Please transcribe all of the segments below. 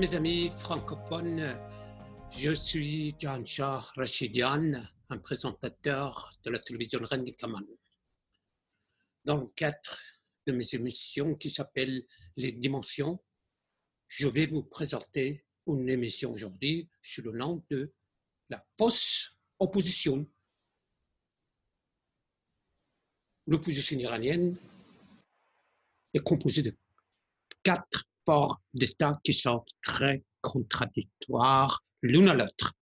Mes amis francophones, je suis Jan Shah Rashidian, un présentateur de la télévision René Kaman. Dans le cadre de mes émissions qui s'appellent Les Dimensions, je vais vous présenter une émission aujourd'hui sous le nom de la fausse opposition. L'opposition iranienne est composée de quatre ports d'État qui sont très contradictoires l'une à l'autre.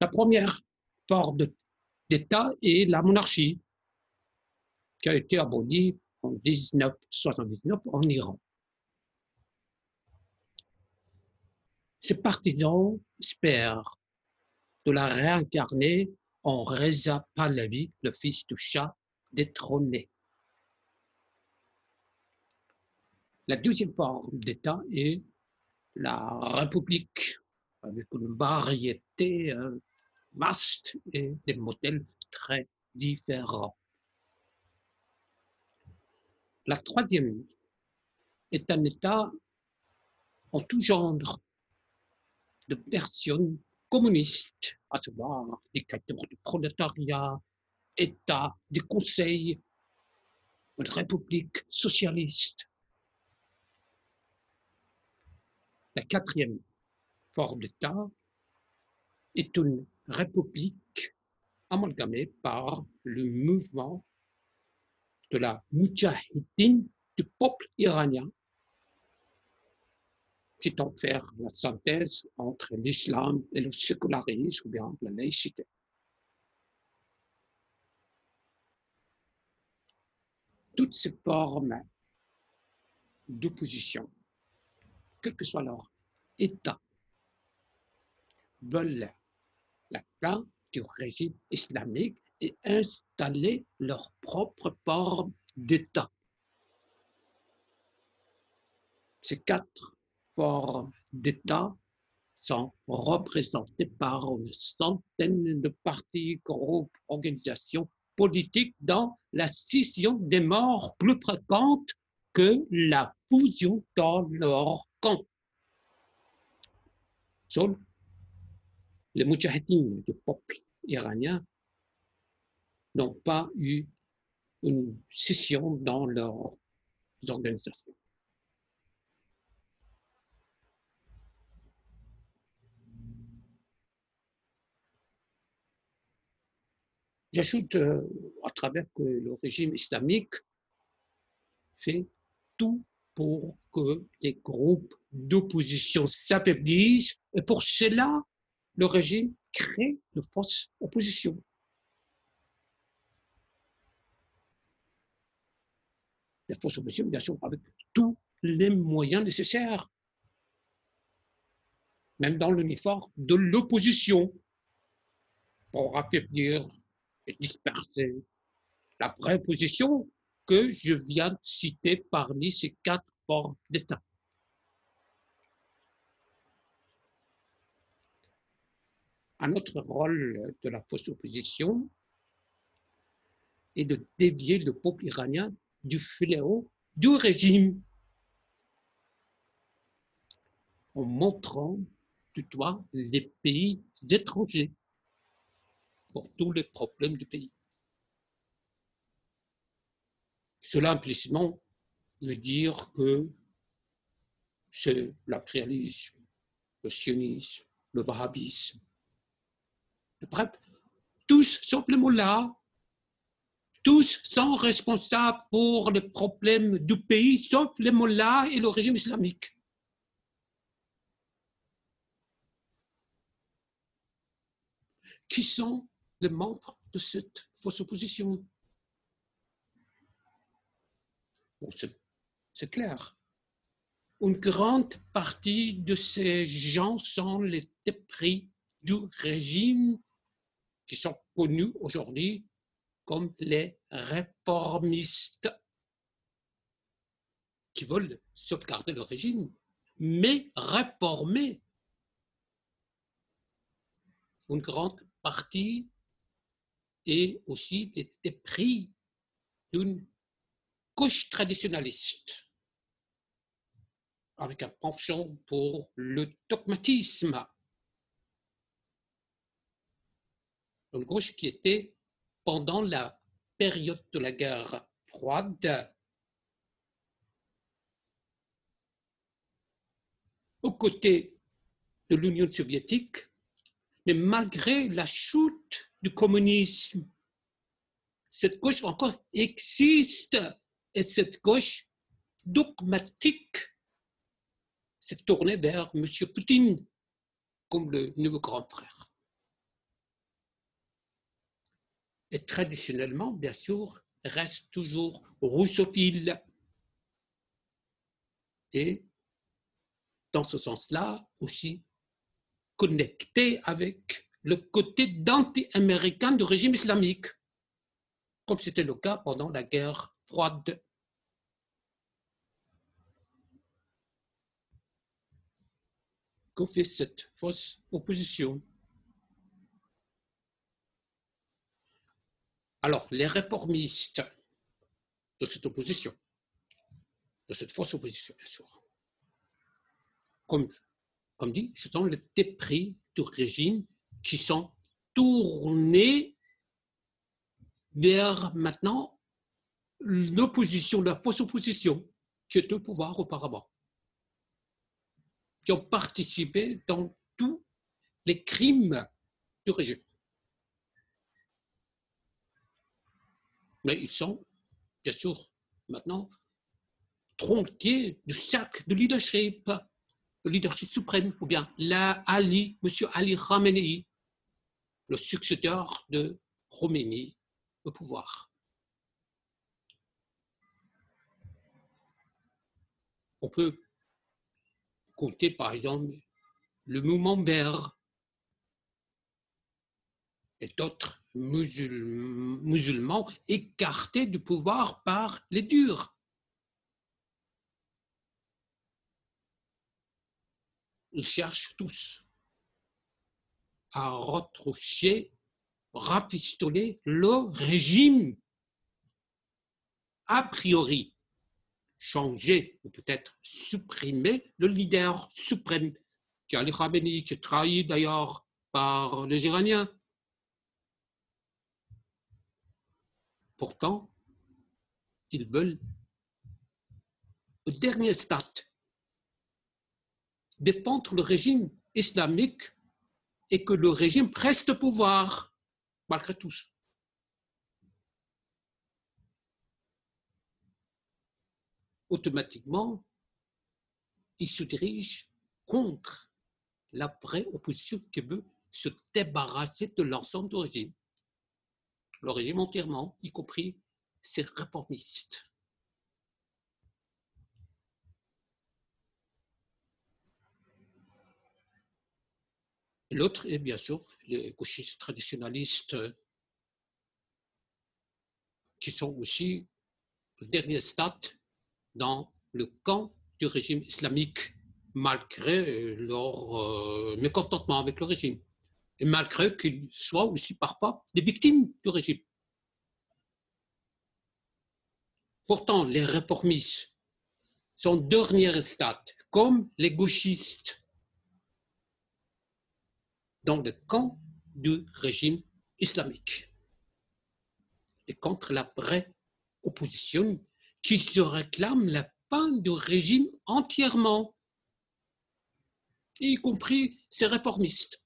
La première forme d'État est la monarchie, qui a été abolie en 1979 en Iran. Ses partisans espèrent de la réincarner en Reza Pahlavi, le fils du chat détrôné. La deuxième forme d'État est la République, avec une variété euh, vaste et des modèles très différents. La troisième est un État en tout genre de personnes communistes, à savoir dictature du prolétariat, État des conseils, une république socialiste. La quatrième forme d'État est une république amalgamée par le mouvement de la Mujahideen du peuple iranien qui tente faire la synthèse entre l'islam et le sécularisme ou bien la laïcité. Toutes ces formes d'opposition quel que soit leur État, veulent la fin du régime islamique et installer leur propre forme d'État. Ces quatre formes d'État sont représentées par une centaine de partis, groupes, organisations politiques dans la scission des morts plus fréquente que la fusion dans leur quand? Les mujahideen du peuple iranien n'ont pas eu une scission dans leurs organisations. J'ajoute euh, à travers que le régime islamique fait tout pour que les groupes d'opposition s'affaiblissent. Et pour cela, le régime crée de fausses oppositions. Les fausses oppositions, bien sûr, avec tous les moyens nécessaires, même dans l'uniforme de l'opposition, pour affaiblir et disperser la vraie position que je viens de citer parmi ces quatre formes d'État. Un autre rôle de la fausse opposition est de dévier le peuple iranien du fléau du régime en montrant du doigt les pays étrangers pour tous les problèmes du pays. Cela implicitement veut dire que c'est l'impérialisme, le sionisme, le wahhabisme. Bref, tous les là, tous sont responsables pour les problèmes du pays, sauf les mollahs et le régime islamique. Qui sont les membres de cette fausse opposition? C'est clair. Une grande partie de ces gens sont les dépris du régime qui sont connus aujourd'hui comme les réformistes qui veulent sauvegarder le régime, mais réformer. Une grande partie est aussi les dépris d'une couche traditionnaliste, avec un penchant pour le dogmatisme. Une gauche qui était pendant la période de la guerre froide aux côtés de l'Union soviétique, mais malgré la chute du communisme, cette gauche encore existe et cette gauche dogmatique s'est tournée vers M. Poutine comme le nouveau grand frère. Et traditionnellement, bien sûr, reste toujours russophile. Et dans ce sens-là, aussi connecté avec le côté d'anti-américain du régime islamique, comme c'était le cas pendant la guerre froide. Qu'on fait cette fausse opposition Alors, les réformistes de cette opposition, de cette fausse opposition, bien sûr, comme, comme dit, ce sont les dépris du régime qui sont tournés vers maintenant l'opposition, la fausse opposition qui était au pouvoir auparavant, qui ont participé dans tous les crimes du régime. Mais ils sont, bien sûr, maintenant tronqués du sac de leadership, le leadership suprême, ou bien la Ali, M. Ali Khamenei, le successeur de Khomeini au pouvoir. On peut compter par exemple le mouvement vert et d'autres musulmans écartés du pouvoir par les durs. Ils cherchent tous à retrouver, rafistoler le régime, a priori changer ou peut-être supprimer le leader suprême, qui est Ali Khamenei, qui est trahi d'ailleurs par les Iraniens, Pourtant, ils veulent, au dernier stade, défendre le régime islamique et que le régime reste pouvoir, malgré tout. Automatiquement, ils se dirigent contre la vraie opposition qui veut se débarrasser de l'ensemble du régime le régime entièrement, y compris ses réformistes. L'autre est bien sûr les gauchistes traditionnalistes qui sont aussi le dernier stade dans le camp du régime islamique, malgré leur euh, mécontentement avec le régime et malgré qu'ils soient aussi parfois des victimes du régime. Pourtant, les réformistes sont dernier stade, comme les gauchistes, dans le camp du régime islamique et contre la vraie opposition qui se réclame la fin du régime entièrement, y compris ces réformistes.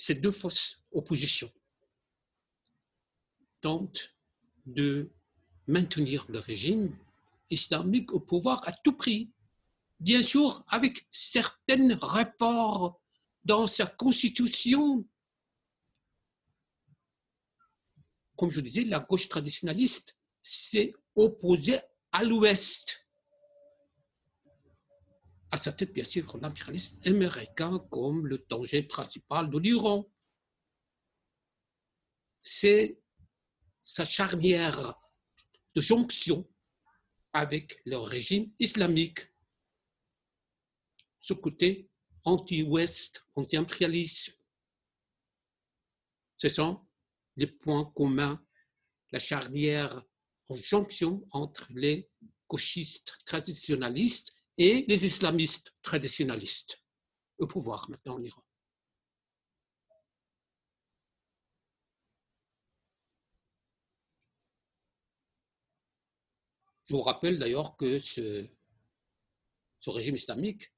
ces deux fausses oppositions tentent de maintenir le régime islamique au pouvoir à tout prix, bien sûr avec certaines réformes dans sa constitution. Comme je disais, la gauche traditionnaliste s'est opposée à l'Ouest à sa tête, bien sûr, l'impérialisme américain comme le danger principal de l'Iran. C'est sa charnière de jonction avec le régime islamique. Ce côté anti-Ouest, anti-impérialisme, ce sont les points communs la charnière en jonction entre les gauchistes traditionnalistes et les islamistes traditionnalistes au pouvoir maintenant en Iran. Je vous rappelle d'ailleurs que ce, ce, régime islamique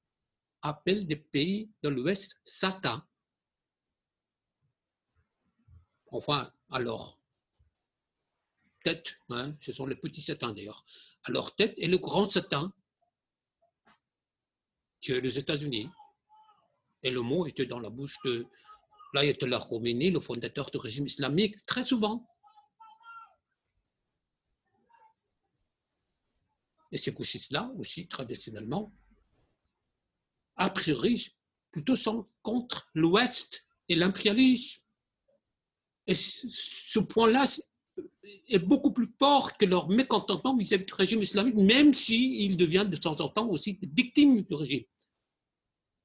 appelle des pays de l'Ouest Satan. Enfin, alors, tête, hein, ce sont les petits satans d'ailleurs, leur tête est le grand Satan, qui est les États-Unis. Et le mot était dans la bouche de l'Ayatollah Khomeini, le fondateur du régime islamique, très souvent. et ces gauchistes-là aussi, traditionnellement, a priori, plutôt sont contre l'Ouest et l'impérialisme. Et ce point-là est beaucoup plus fort que leur mécontentement vis-à-vis du régime islamique, même s'ils deviennent de temps en temps aussi victimes du régime.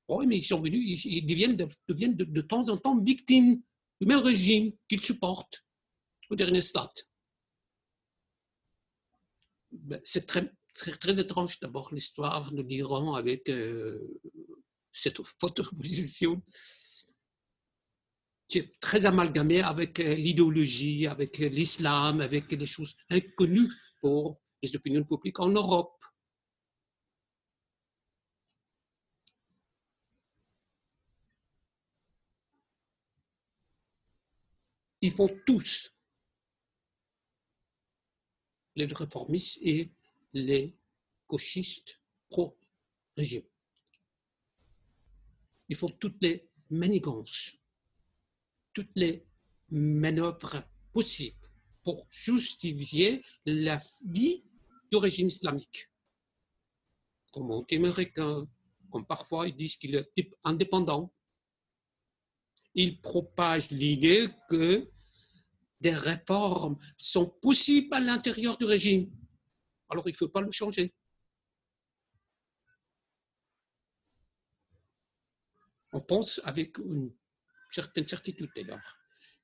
Oui, mais ils sont venus, ils deviennent, de, temps en temps victimes du même régime qu'ils supportent au dernier stade. Ben, c'est très, étrange d'abord l'histoire de l'Iran avec euh, cette photoposition qui est très amalgamée avec euh, l'idéologie, avec l'islam, avec les choses inconnues pour les opinions publiques en Europe. Ils font tous, les réformistes et les gauchistes pro-régime. Ils font toutes les manigances, toutes les manœuvres possibles pour justifier la vie du régime islamique. Comme anti-américain, comme parfois ils disent qu'il est type indépendant. Ils propagent l'idée que des réformes sont possibles à l'intérieur du régime alors il ne faut pas le changer. On pense avec une certaine certitude d'ailleurs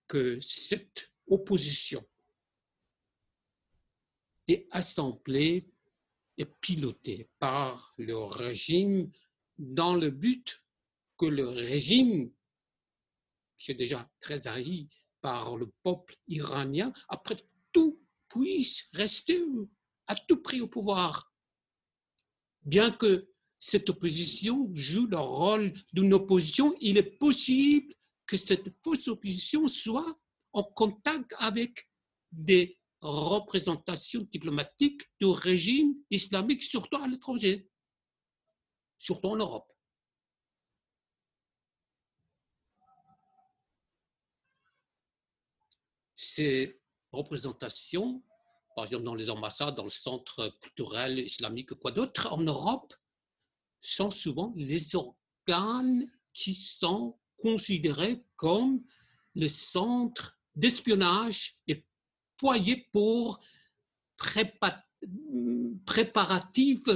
que cette opposition est assemblée et pilotée par le régime dans le but que le régime, qui est déjà très haï par le peuple iranien, après tout puisse rester à tout prix au pouvoir. Bien que cette opposition joue le rôle d'une opposition, il est possible que cette fausse opposition soit en contact avec des représentations diplomatiques du régime islamique, surtout à l'étranger, surtout en Europe. Ces représentations par exemple dans les ambassades, dans le centre culturel islamique, quoi d'autre, en Europe, sont souvent les organes qui sont considérés comme le centre d'espionnage et foyer pour préparatifs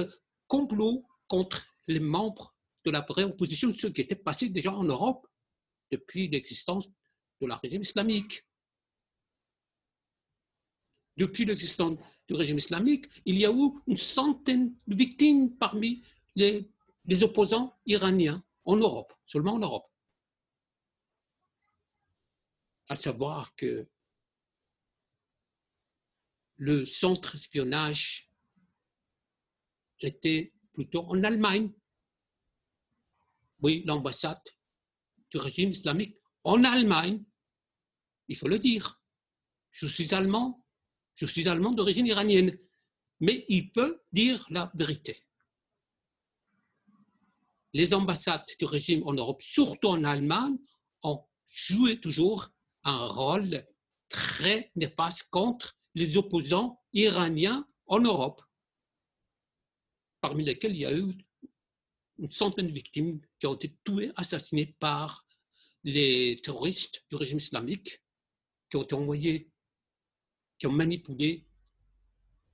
complot contre les membres de la vraie opposition, ce qui était passé déjà en Europe depuis l'existence de la régime islamique depuis l'existence du régime islamique, il y a eu une centaine de victimes parmi les, opposants iraniens en Europe, seulement en Europe. À savoir que le centre espionnage était plutôt en Allemagne. Oui, l'ambassade du régime islamique en Allemagne, il faut le dire. Je suis allemand, je suis allemand d'origine iranienne, mais il peut dire la vérité. Les ambassades du régime en Europe, surtout en Allemagne, ont joué toujours un rôle très néfaste contre les opposants iraniens en Europe, parmi lesquels il y a eu une centaine de victimes qui ont été tuées, assassinées par les terroristes du régime islamique, qui ont été envoyés qui ont manipulé,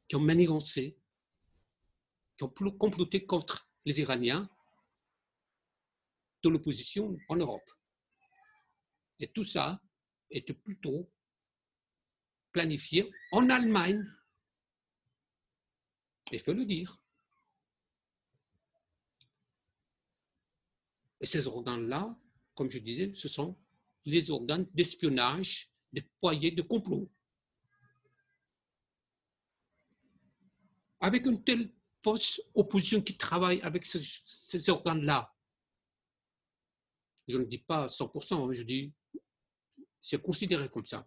qui ont manigancé, qui ont comploté contre les Iraniens de l'opposition en Europe. Et tout ça était plutôt planifiés en Allemagne. Il faut le dire. Et ces organes-là, comme je disais, ce sont les organes d'espionnage des foyers de complot. Avec une telle fausse opposition qui travaille avec ces, organes-là, je ne dis pas 100%, je dis c'est considéré comme ça.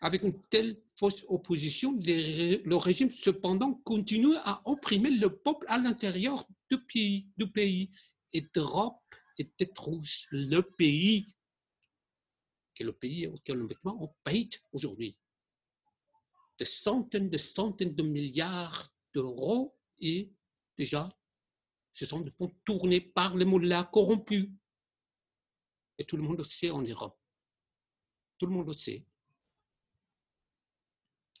Avec une telle fausse opposition, le régime cependant continue à opprimer le peuple à l'intérieur du pays, et d'Europe était rouge, le pays, qui est le pays économiquement en faillite aujourd'hui. Des centaines de centaines de milliards d'euros et déjà ce sont des fonds tournés par les mollahs corrompus. Et tout le monde le sait en Europe. Tout le monde le sait.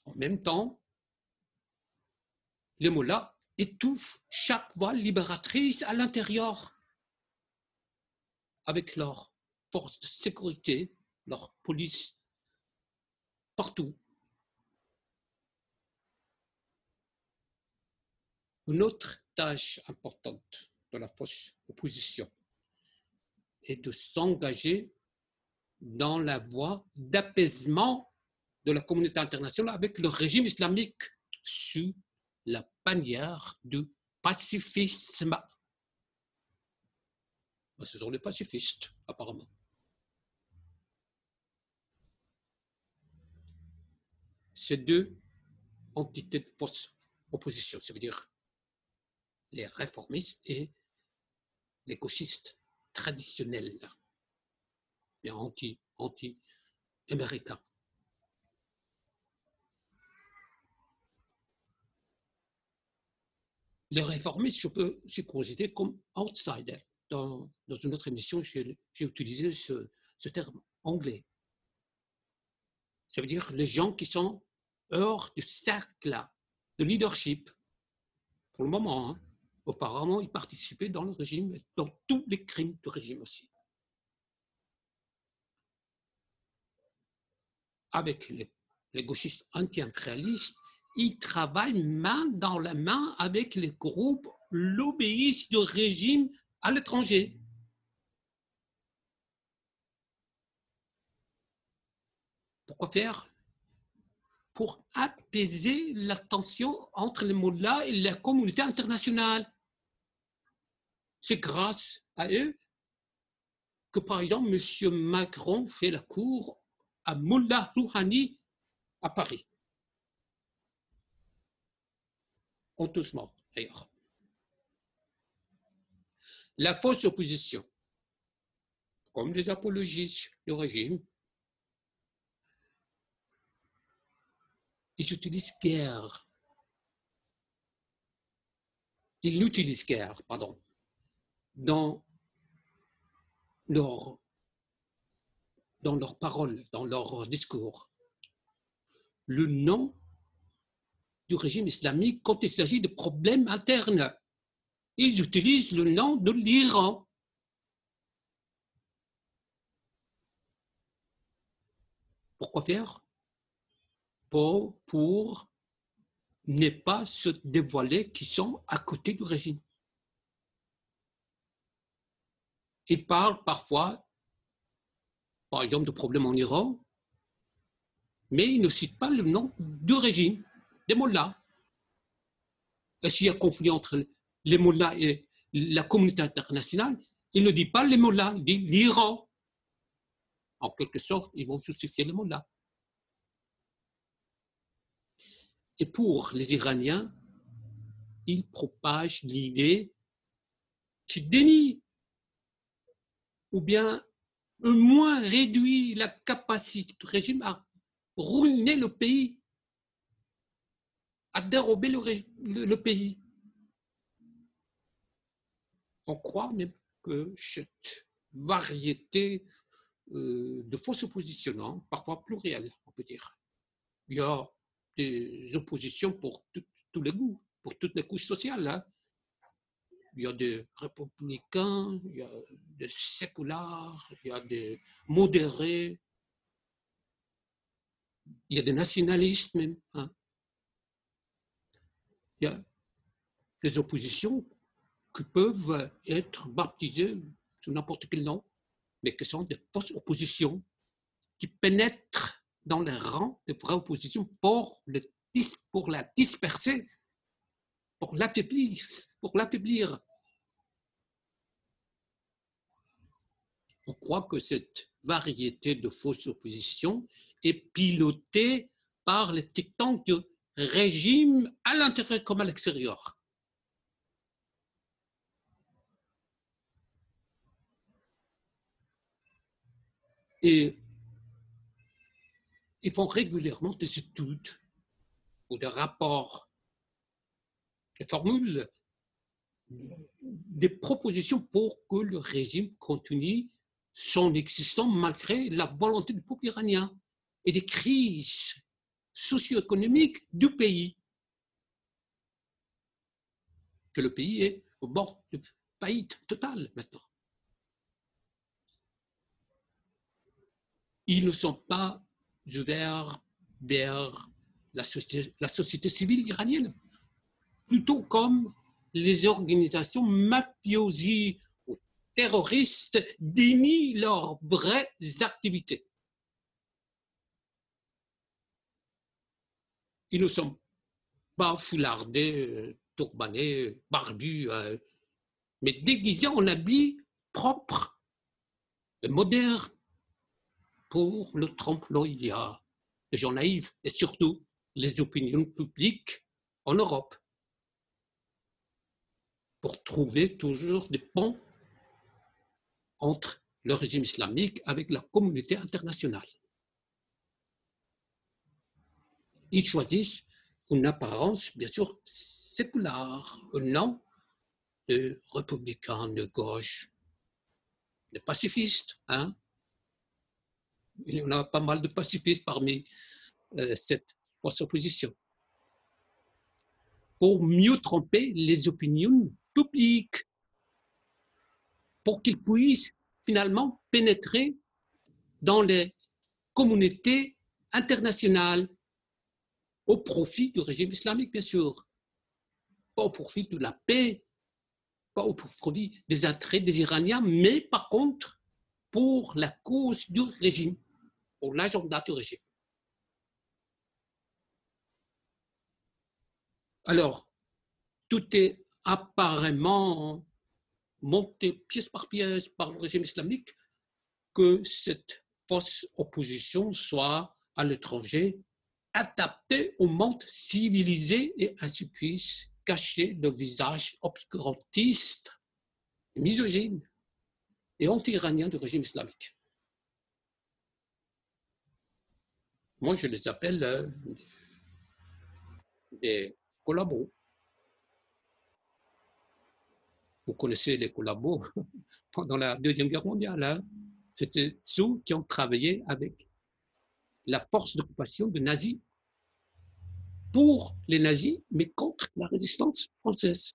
En même temps, les mollahs étouffent chaque voie libératrice à l'intérieur avec leurs forces de sécurité, leur police, partout. Une autre tâche importante de la force opposition est de s'engager dans la voie d'apaisement de la communauté internationale avec le régime islamique sous la bannière du pacifisme ben, ce sont les pacifistes, apparemment. Ces deux entités de fausse opposition, ça veut dire les réformistes et les gauchistes traditionnels, et anti, anti-américains. Les réformistes, je peux se considérer comme outsiders dans, une autre émission, j'ai utilisé ce, terme anglais. Ça veut dire les gens qui sont hors du cercle de leadership. Pour le moment, hein. Auparavant, ils participaient dans le régime, dans tous les crimes du régime aussi. Avec les, gauchistes anti-impérialistes, ils travaillent main dans la main avec les groupes lobbyistes du régime à l'étranger. Pourquoi faire Pour apaiser la tension entre les mollahs et la communauté internationale. C'est grâce à eux que, par exemple, M. Macron fait la cour à Mullah Rouhani à Paris. Honteusement, d'ailleurs la fausse opposition, comme les apologistes du régime, ils utilisent guerre. Ils l'utilisent guerre, pardon, dans leur, dans leurs paroles, dans leur discours. Le nom du régime islamique quand il s'agit de problèmes internes ils utilisent le nom de l'Iran. Pourquoi faire? Pour, ne pas se dévoiler qui sont à côté du régime. Ils parlent parfois, par exemple, de problèmes en Iran, mais ils ne citent pas le nom du régime, des mollahs. Et s'il y a conflit entre les mollahs et la communauté internationale, il ne dit pas les mollahs, il dit l'Iran. En quelque sorte, ils vont justifier les mollahs. Et pour les Iraniens, ils propagent l'idée qui dénie ou bien au moins réduit la capacité du régime à ruiner le pays, à dérober le pays. On croit même que cette variété euh, de fausses oppositions, parfois plurielles, on peut dire, il y a des oppositions pour tous les goûts, pour toutes les couches sociales. Hein. Il y a des républicains, il y a des séculars, il y a des modérés. Il y a des nationalistes même. Hein. Il y a des oppositions qui peuvent être baptisées sous n'importe quel nom, mais qui sont des fausses oppositions qui pénètrent dans les rangs des vraies oppositions pour, le, pour la disperser, pour l'affaiblir. On croit que cette variété de fausses oppositions est pilotée par les tectons du régime à l'intérieur comme à l'extérieur. Et ils font régulièrement des études ou des rapports et formulent des propositions pour que le régime continue son existence malgré la volonté du peuple iranien et des crises socio-économiques du pays. Que le pays est au bord de faillite totale maintenant. Ils ne sont pas ouverts vers la société, civile iranienne, plutôt comme les organisations mafiosies ou terroristes dénient leurs vraies activités. Ils ne sont pas foulardés, tourbanés, barbus, euh, mais déguisés en habits propres, modernes, pour le trompe-l'œil, les gens naïfs et surtout les opinions publiques en Europe. Pour trouver toujours des ponts entre le régime islamique avec la communauté internationale. Ils choisissent une apparence, bien sûr, séculaire, un nom de républicains de gauche, de pacifistes, hein, il y en a pas mal de pacifistes parmi euh, cette opposition. Pour mieux tromper les opinions publiques, pour qu'ils puissent finalement pénétrer dans les communautés internationales au profit du régime islamique, bien sûr, pas au profit de la paix, pas au profit des intérêts des Iraniens, mais par contre pour la cause du régime pour l'agenda du régime. Alors, tout est apparemment monté pièce par pièce par le régime islamique que cette fausse opposition soit à l'étranger adaptée au monde civilisé et ainsi puisse cacher le visage obscurantiste, misogyne et anti-iranien du régime islamique. Moi, je les appelle euh, des collabos. Vous connaissez les collabos pendant la Deuxième Guerre mondiale. Hein. C'était ceux qui ont travaillé avec la force d'occupation de nazis pour les nazis, mais contre la résistance française.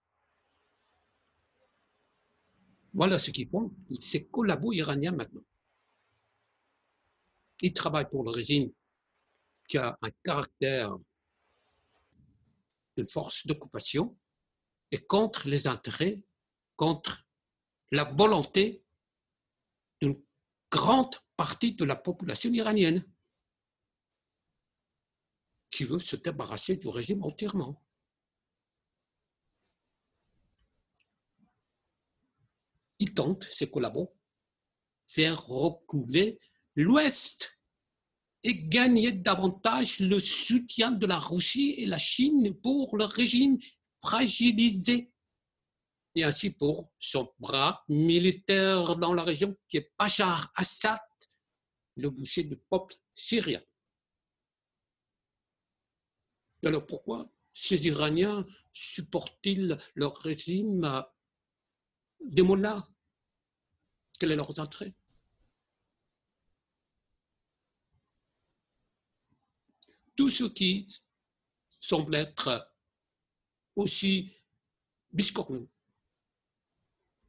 Voilà ce qu'ils font, ces collabos iraniens maintenant. Ils travaillent pour le régime qui a un caractère de force d'occupation et contre les intérêts, contre la volonté d'une grande partie de la population iranienne qui veut se débarrasser du régime entièrement. Ils tentent, ces collabos, faire reculer l'Ouest et gagner davantage le soutien de la Russie et la Chine pour le régime fragilisé. Et ainsi pour son bras militaire dans la région qui est Bachar Assad, le boucher du peuple syrien. Alors pourquoi ces Iraniens supportent-ils leur régime des mollahs Quel est leur entrée? Tout ce qui semble être aussi biscornu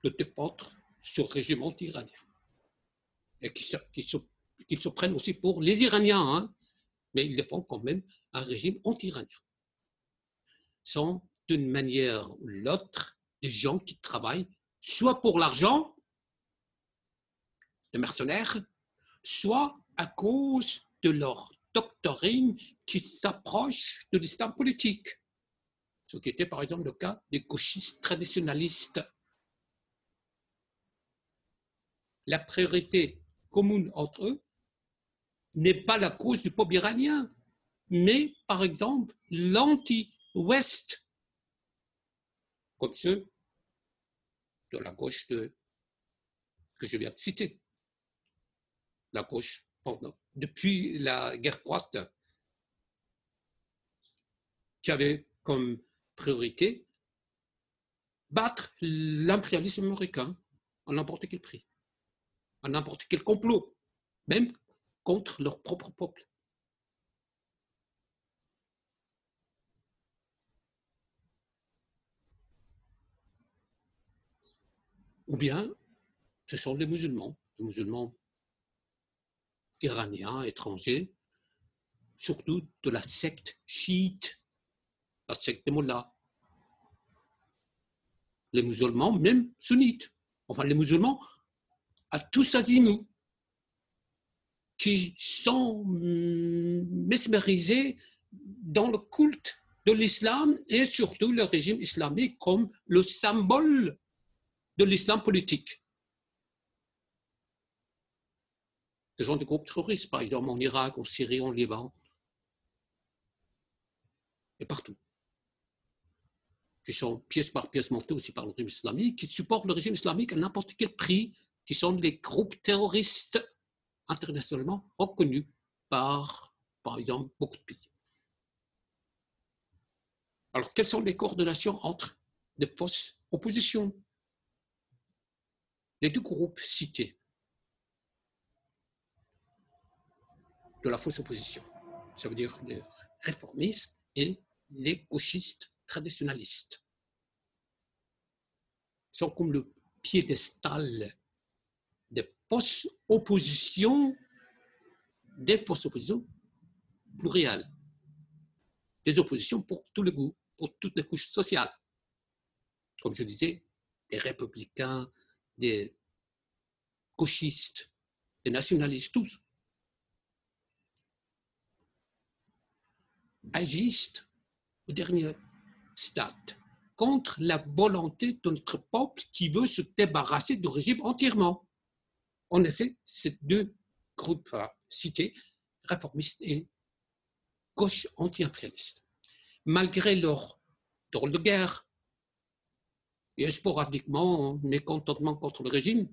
de défendre ce régime iranien. Et qui se, prennent aussi pour les Iraniens, hein, mais ils défendent quand même un régime anti-iranien. Sont d'une manière ou l'autre des gens qui travaillent soit pour l'argent, de mercenaires, soit à cause de leur doctrine qui s'approche de l'islam politique. Ce qui était par exemple le cas des gauchistes traditionnalistes. La priorité commune entre eux n'est pas la cause du peuple iranien, mais par exemple l'anti-Ouest, comme ceux de la gauche que je viens de citer. La gauche, depuis la guerre froide, qui avait comme priorité battre l'impérialisme américain à n'importe quel prix, à n'importe quel complot, même contre leur propre peuple. Ou bien, ce sont les musulmans, les musulmans iraniens, étrangers, surtout de la secte chiite, la secte des mullahs. Les musulmans, même sunnites, enfin les musulmans à tous azimuts, qui sont mm, mesmérisés dans le culte de l'islam et surtout le régime islamique comme le symbole de l'islam politique. Des gens de groupes terroristes, par exemple en Irak, en Syrie, en Liban, et partout, qui sont pièce par pièce montés aussi par le régime islamique, qui supportent le régime islamique à n'importe quel prix, qui sont des groupes terroristes internationalement reconnus par, par exemple, beaucoup de pays. Alors, quelles sont les coordinations entre des fausses oppositions? Les deux groupes cités de la fausse opposition, ça veut dire les réformistes et les gauchistes traditionnalistes, sont comme le piédestal des fausses oppositions, des fausses oppositions plurielles, des oppositions pour tous les goûts, pour toutes les couches sociales. Comme je disais, les républicains, des gauchistes, des nationalistes, tous, agissent au dernier stade contre la volonté de notre peuple qui veut se débarrasser du régime entièrement. En effet, ces deux groupes cités, réformistes et gauche anti-impérialiste, malgré leur drôle de guerre, et sporadiquement mécontentement contre le régime,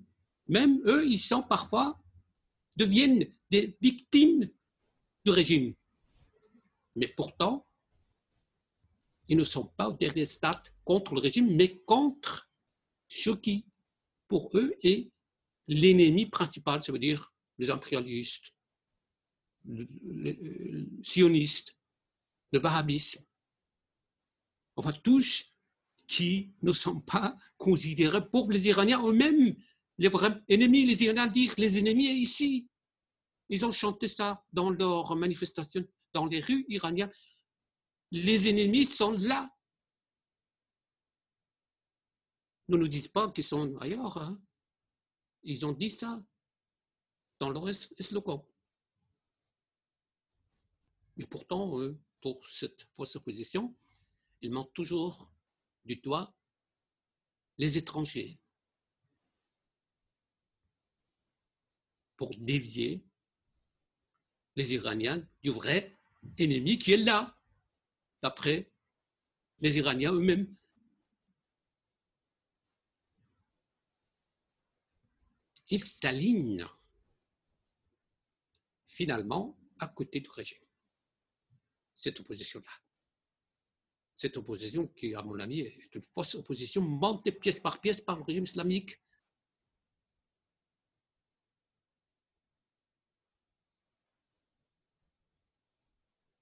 même eux, ils sont parfois, deviennent des victimes du régime. Mais pourtant, ils ne sont pas au dernier stade contre le régime, mais contre ce qui, pour eux, est l'ennemi principal, ça veut dire les impérialistes, les sionistes, le wahhabisme. Enfin, tous qui ne sont pas considérés pour les Iraniens eux-mêmes les ennemis. Les Iraniens disent les ennemis sont ici. Ils ont chanté ça dans leurs manifestations dans les rues iraniennes. Les ennemis sont là. Ne nous disent pas qu'ils sont ailleurs. Hein. Ils ont dit ça dans leur slogan. Mais pourtant, pour cette fausse position, ils mentent toujours du doigt les étrangers pour dévier les Iraniens du vrai ennemi qui est là, d'après les Iraniens eux-mêmes. Ils s'alignent finalement à côté du régime. Cette opposition-là cette opposition qui, à mon avis, est une fausse opposition montée pièce par pièce par le régime islamique.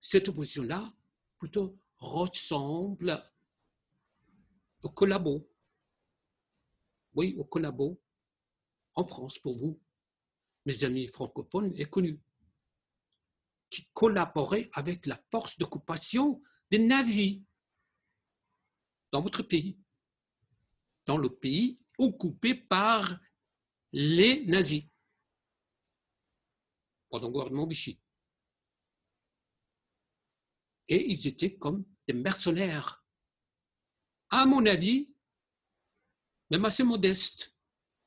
Cette opposition-là, plutôt, ressemble au collabo. Oui, au collabo, en France, pour vous, mes amis francophones, est connu. qui collaboraient avec la force d'occupation des nazis dans votre pays, dans le pays occupé par les nazis pendant le gouvernement Vichy. Et ils étaient comme des mercenaires. À mon avis, même assez modeste,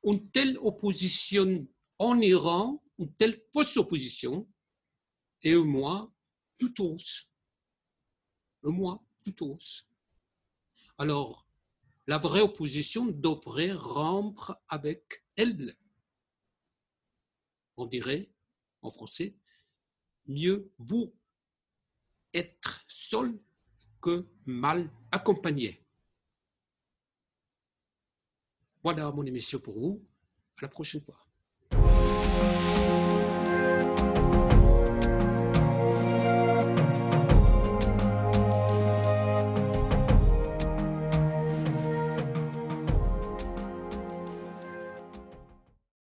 une telle opposition en Iran, une telle fausse opposition, et moi, tout ose. Moi, tout ose. Alors, la vraie opposition devrait rompre avec elle. On dirait en français, mieux vaut être seul que mal accompagné. Voilà mon émission pour vous. À la prochaine fois.